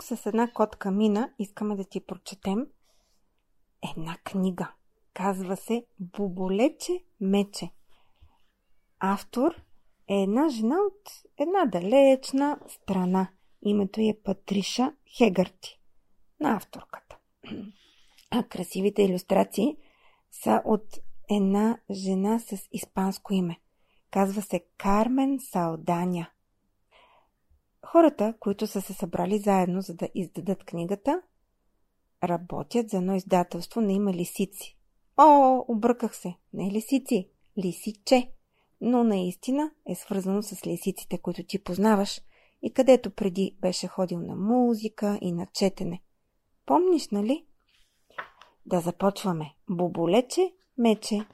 тук с една котка Мина искаме да ти прочетем една книга. Казва се Боболече Мече. Автор е една жена от една далечна страна. Името е Патриша Хегърти на авторката. А красивите иллюстрации са от една жена с испанско име. Казва се Кармен Салданя. Хората, които са се събрали заедно, за да издадат книгата, работят за едно издателство на има лисици. О, обърках се. Не лисици, лисиче. Но наистина е свързано с лисиците, които ти познаваш и където преди беше ходил на музика и на четене. Помниш, нали? Да започваме. Боболече, мече.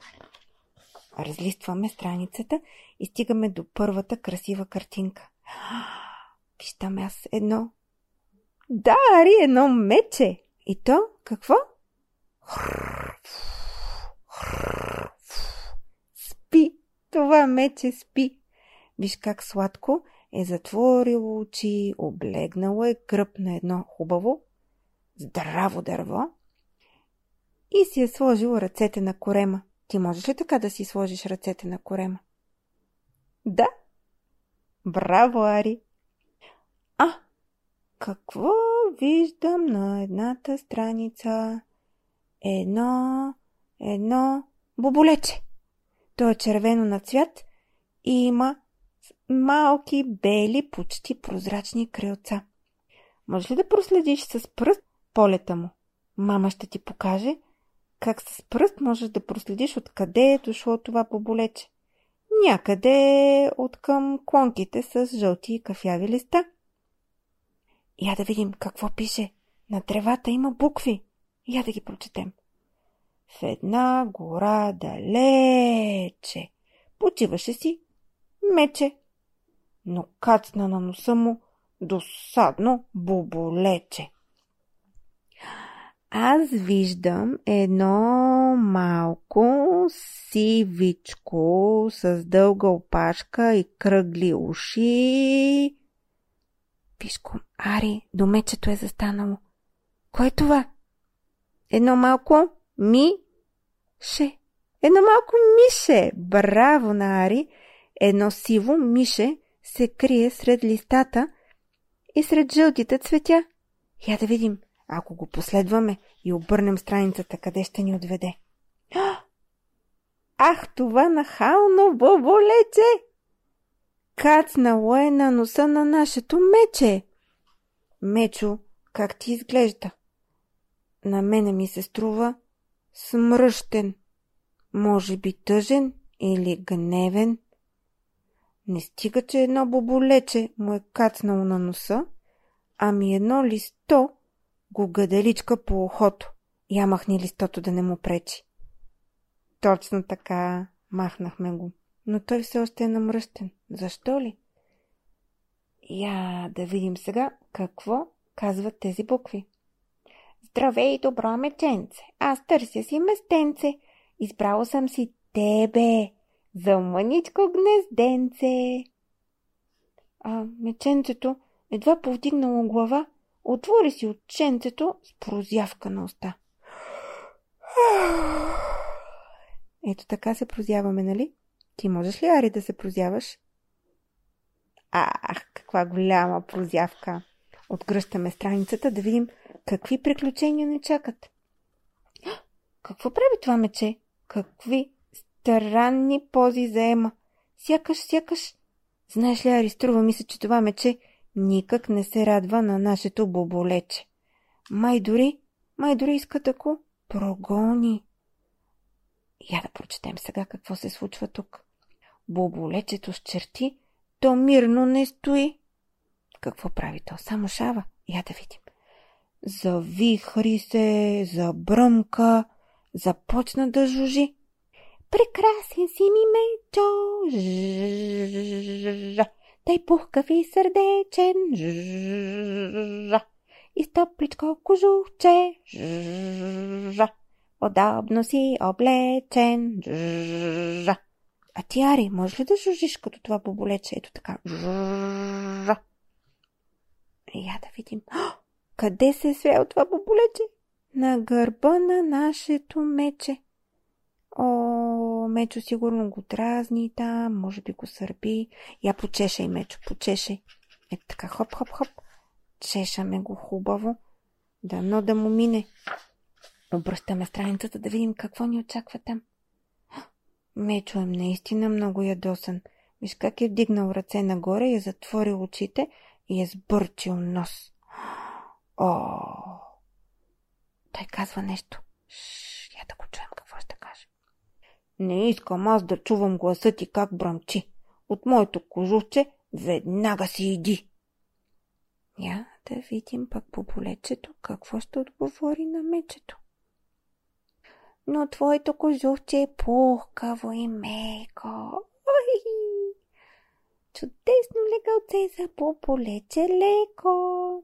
Разлистваме страницата и стигаме до първата красива картинка. Виждам аз едно. Да, Ари, едно мече. И то какво? Спи. Това мече спи. Виж как сладко е затворило очи, облегнало е кръп на едно хубаво, здраво дърво и си е сложил ръцете на корема. Ти можеш ли така да си сложиш ръцете на корема? Да. Браво, Ари! А, какво виждам на едната страница? Едно, едно боболече. То е червено на цвят и има малки, бели, почти прозрачни крилца. Може ли да проследиш с пръст полета му? Мама ще ти покаже как с пръст можеш да проследиш откъде е дошло това боболече. Някъде от към клонките с жълти и кафяви листа. Я да видим какво пише. На тревата има букви. Я да ги прочетем. В една гора далече почиваше си мече, но кацна на носа му досадно боболече. Аз виждам едно малко сивичко с дълга опашка и кръгли уши. Го, Ари, до мечето е застанало. Кое е това? Едно малко ми ше. Едно малко мише. Браво на Ари. Едно сиво мише се крие сред листата и сред жълтите цветя. Я да видим, ако го последваме и обърнем страницата, къде ще ни отведе. Ах, това нахално боболече! Кацнало е на носа на нашето мече. Мечо, как ти изглежда? На мене ми се струва смръщен, може би тъжен или гневен. Не стига, че едно боболече му е кацнало на носа, ами едно листо го гаделичка по ухото. Я махни листото да не му пречи. Точно така, махнахме го. Но той все още е намръщен. Защо ли? Я да видим сега какво казват тези букви. Здравей, добро меченце! Аз търся си местенце. Избрал съм си тебе за мъничко гнезденце. А меченцето едва повдигнало глава, отвори си отченцето с прозявка на уста. Ето така се прозяваме, нали? Ти можеш ли, Ари, да се прозяваш? Ах, каква голяма прозявка! Отгръщаме страницата да видим какви приключения ни чакат. Какво прави това мече? Какви странни пози заема? Сякаш, сякаш. Знаеш ли, Ари, струва ми се, че това мече никак не се радва на нашето боболече. Май дори, май дори иска да го прогони. Я да прочетем сега какво се случва тук. Боболечето с черти, то мирно не стои. Какво прави то? Само шава. Я да видим. Завихри се, забръмка, започна да жужи. Прекрасен си ми мечо, тай пухкав сърдечен, и удобно си облечен. А ти, Ари, може ли да жужиш като това боболече? Ето така. Я да видим. Къде се е свял това боболече? На гърба на нашето мече. О, Мечо сигурно го дразни там, може би го сърби. Я почешай, Мечо, почешай. Е така, хоп, хоп, хоп. Чешаме го хубаво. Дано да му мине. Обръщаме страницата да видим какво ни очаква там. Мечо е наистина много ядосан. Виж как е вдигнал ръце нагоре, е затворил очите и е сбърчил нос. О! Той казва нещо. Шш, я да го чуем какво ще каже. Не искам аз да чувам гласа ти как брамчи. От моето кожухче веднага си иди. Я да видим пък по полечето какво ще отговори на мечето. Но твоето кожухче е пухкаво и меко. Ой! Чудесно легалце за пополече леко.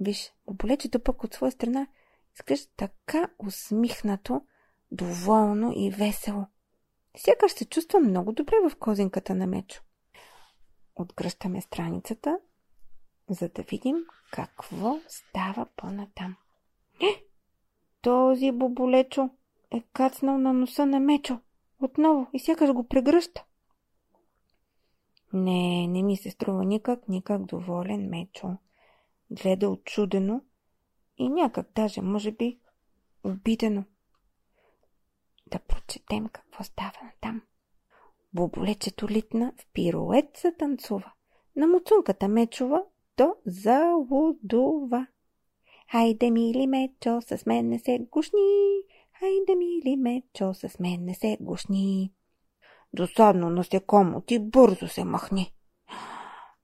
Виж, пополечето пък от своя страна изглежда така усмихнато, доволно и весело. Сякаш се чувства много добре в козинката на Мечо. Отгръщаме страницата, за да видим какво става по-натам. Този боболечо е кацнал на носа на Мечо. Отново и сякаш го прегръща. Не, не ми се струва никак, никак доволен Мечо. Гледа очудено и някак даже, може би, обидено. Да прочетем какво става там. Боболечето литна в пирует се танцува. На муцунката Мечова то залудува. Хайде, мили Мечо, с мен не се гушни. Хайде, мили Мечо, с мен не се гушни. Досадно насекомо, ти бързо се махни.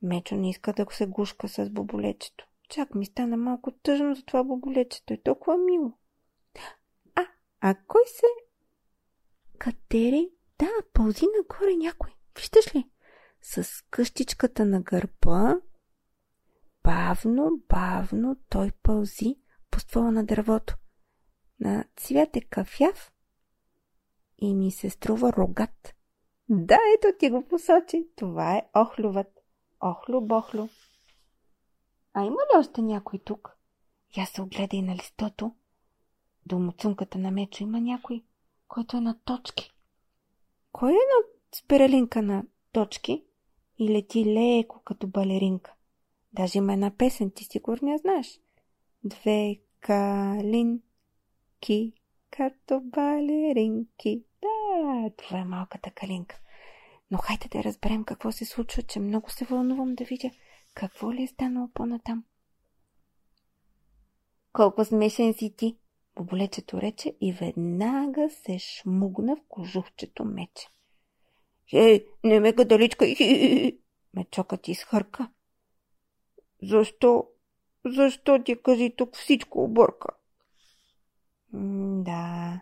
Мечо не иска да се гушка с боболечето. Чак ми стана малко тъжно за това боболечето. Е толкова мило. А, а кой се... Катери? Да, пълзи нагоре някой. Виждаш ли? С къщичката на гърба. Бавно, бавно той пълзи по ствола на дървото. На цвят е кафяв и ми се струва рогат. Да, ето ти го посочи. Това е охлюват. Охлю-бохлю. А има ли още някой тук? Я се огледа и на листото. До муцунката на мечо има някой, който е на точки. Кой е на спиралинка на точки и лети леко като балеринка? Даже има една песен, ти сигурно я знаеш. Две калинки като балеринки. Да, това е малката калинка. Но хайде да разберем какво се случва, че много се вълнувам да видя какво ли е станало по-натам. Колко смешен си ти, Боболечето рече и веднага се шмугна в кожухчето мече. Хей, не ме гадаличкай, мечокът изхърка. Защо? Защо ти кажи тук всичко обърка? да,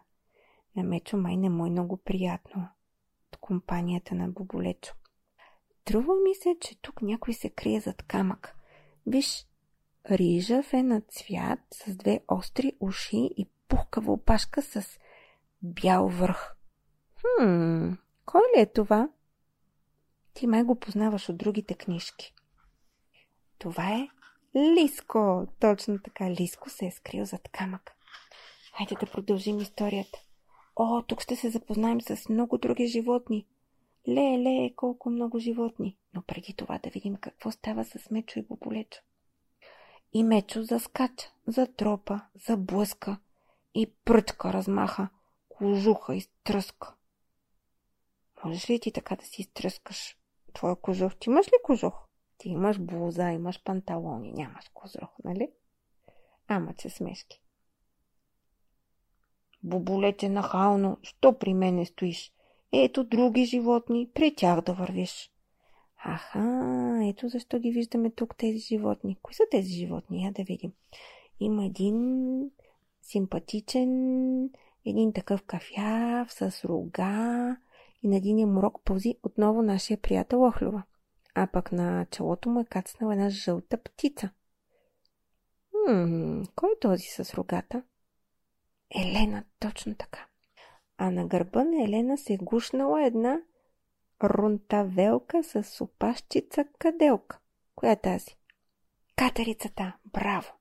на Мечо май не му е много приятно от компанията на Боболечо. Трува ми се, че тук някой се крие зад камък. Виж, рижав е на цвят с две остри уши и пухкава опашка с бял върх. Хм, кой ли е това? Ти май го познаваш от другите книжки. Това е Лиско. Точно така, Лиско се е скрил зад камък. Хайде да продължим историята. О, тук ще се запознаем с много други животни. Ле, ле, колко много животни. Но преди това да видим какво става с Мечо и Боболечо. И Мечо заскача, затропа, заблъска и пръчка размаха, кожуха изтръска. Можеш ли ти така да си изтръскаш твоя кожух? Ти имаш ли кожух? Ти имаш блуза, имаш панталони, нямаш кожух, нали? Ама, че смешки. Боболете нахално, що при мене стоиш? Ето други животни, при тях да вървиш. Аха, ето защо ги виждаме тук тези животни. Кои са тези животни? Я да видим. Има един симпатичен, един такъв кафяв с рога и на един морок пълзи отново нашия приятел Охлюва. А пък на челото му е кацнала една жълта птица. Хм, кой е този с рогата? Елена, точно така а на гърба на Елена се е гушнала една рунтавелка с опашчица каделка. Коя е тази? Катерицата. Браво!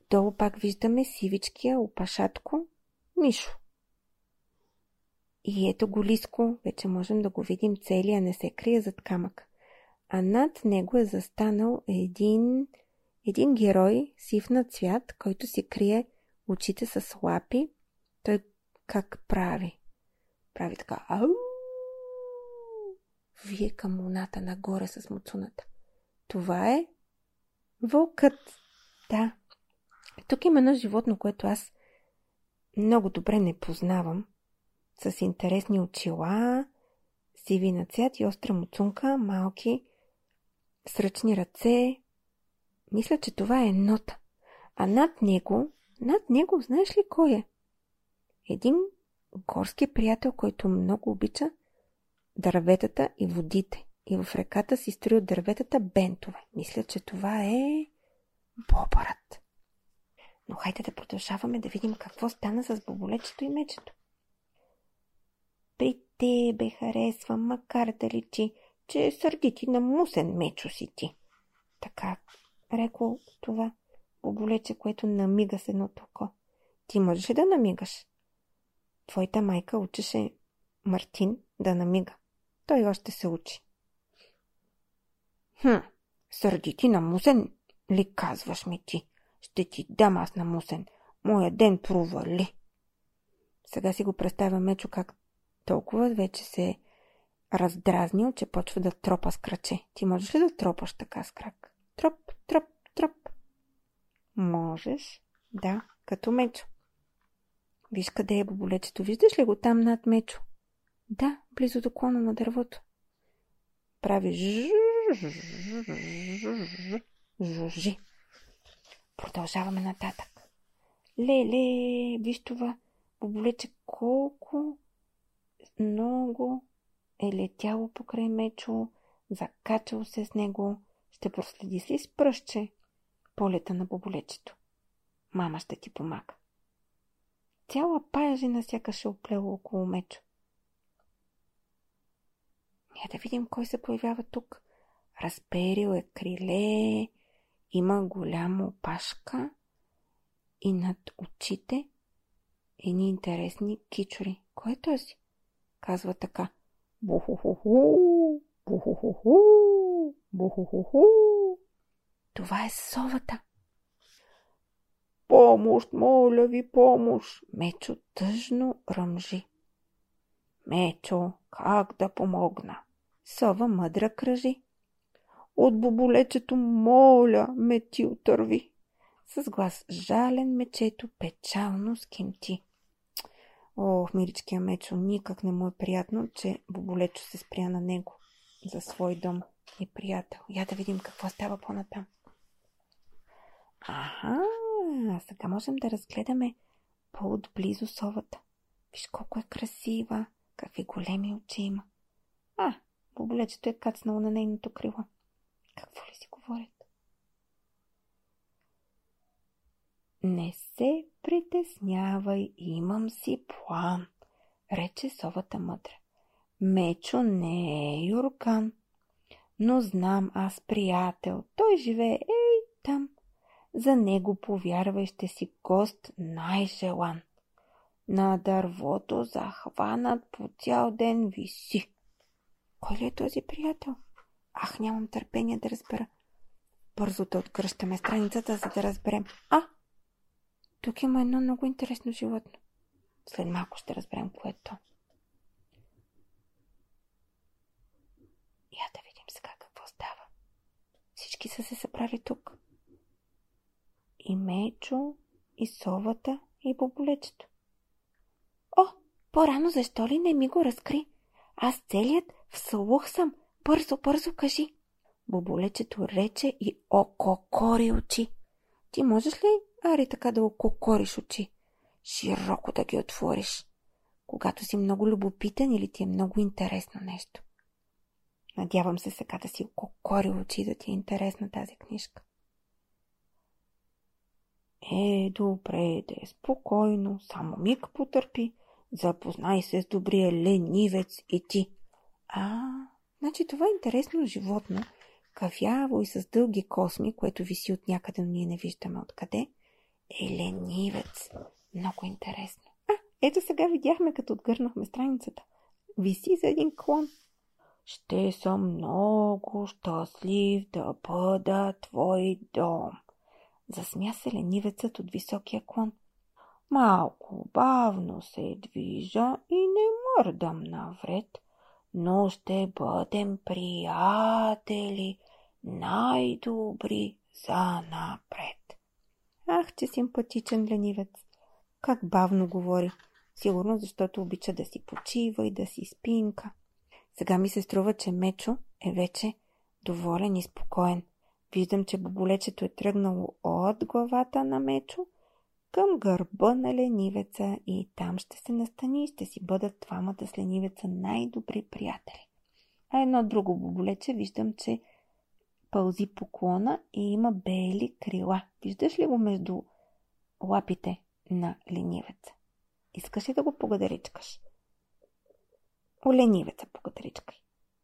Отдолу пак виждаме сивичкия опашатко Мишо. И ето го Лиско, вече можем да го видим целия, не се крие зад камък. А над него е застанал един, един герой, сив на цвят, който си крие очите с лапи. Той как прави? Прави така. Ау! Вие към луната нагоре с муцуната. Това е вълкът. Да. Тук има едно животно, което аз много добре не познавам. С интересни очила, сиви на цвят и остра муцунка, малки, сръчни ръце. Мисля, че това е нота. А над него, над него, знаеш ли кой е? Един горски приятел, който много обича дърветата и водите. И в реката си строи от дърветата бентове. Мисля, че това е бобърът. Но хайде да продължаваме да видим какво стана с боболечето и мечето. При тебе харесвам, макар да личи, че е сърдити на мусен мечо си ти. Така, реко това боболече, което намига с едно око. Ти можеш ли да намигаш? Твоята майка учеше Мартин да намига. Той още се учи. Хм, сърдити на мусен ли казваш ми ти? Ще ти дам аз на мусен. Моя ден провали. Сега си го представя Мечо как толкова вече се раздразнил, че почва да тропа с краче. Ти можеш ли да тропаш така с крак? Троп, троп, троп. Можеш. Да, като Мечо. Виж къде е боболечето. Виждаш ли го там над Мечо? Да, близо до клона на дървото. Прави жужи. Продължаваме нататък. Леле, виж това боболече колко много е летяло покрай мечо, закачало се с него. Ще проследи си с пръще полета на боболечето. Мама ще ти помага. Цяла паяжина сякаш е оплела около мечо. Я да видим кой се появява тук. Разперил е криле, има голяма опашка и над очите едни интересни кичори. Кой е този? Казва така. Бухухуху. Това е совата. Помощ, моля ви, помощ! Мечо тъжно ръмжи. Мечо, как да помогна? Сова мъдра кръжи. От боболечето, моля, ме ти отърви. С глас жален мечето печално скимти. Ох, миличкия мечо, никак не му е приятно, че боболечо се спря на него за свой дом и приятел. Я да видим какво става по-натам. Аха, сега можем да разгледаме по-отблизо совата. Виж колко е красива, какви големи очи има. А, боболечето е кацнало на нейното крило. Какво ли си говорят? Не се притеснявай, имам си план, рече совата мъдра. Мечо не е юркан, но знам аз приятел, той живее ей там. За него повярвай ще си гост най-желан. На дървото захванат по цял ден виси. Кой ли е този приятел? Ах, нямам търпение да разбера. Бързо да откръщаме страницата, за да разберем. А, тук има едно много интересно животно. След малко ще разберем кое е то. Я да видим сега какво става. Всички са се събрали тук. И Мечо, и совата, и боболечето. О, по-рано защо ли не ми го разкри? Аз целият вслух съм. Бързо, бързо кажи. Боболечето рече и ококори очи. Ти можеш ли, Ари, така да ококориш очи? Широко да ги отвориш. Когато си много любопитен или ти е много интересно нещо. Надявам се сега да си ококори очи да ти е интересна тази книжка. Е, добре, да е спокойно, само миг потърпи. Запознай се с добрия ленивец и ти. А, значи това е интересно животно, кафяво и с дълги косми, което виси от някъде, но ние не виждаме откъде, е ленивец. Много интересно. А, ето сега видяхме, като отгърнахме страницата. Виси за един клон. Ще съм много щастлив да бъда твой дом. Засмя се ленивецът от високия клон. Малко бавно се движа и не мърдам навред, но ще бъдем приятели, най-добри за напред. Ах, че симпатичен ленивец! Как бавно говори. Сигурно, защото обича да си почива и да си спинка. Сега ми се струва, че Мечо е вече доволен и спокоен. Виждам, че боболечето е тръгнало от главата на Мечо към гърба на ленивеца и там ще се настани и ще си бъдат двамата с ленивеца най-добри приятели. А едно друго боболече виждам, че пълзи поклона и има бели крила. Виждаш ли го между лапите на ленивеца? Искаш ли да го погадаричкаш? Оленивеца погадаричкай.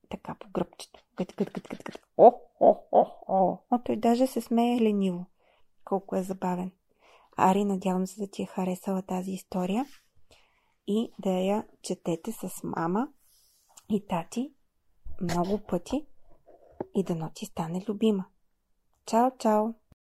Така по гръбчето. Гът, гът, гът, гът, гът. О, о, о, о. О, той даже се смее лениво. Колко е забавен. Ари, надявам се да ти е харесала тази история и да я четете с мама и тати много пъти и да ти стане любима. Чао, чао!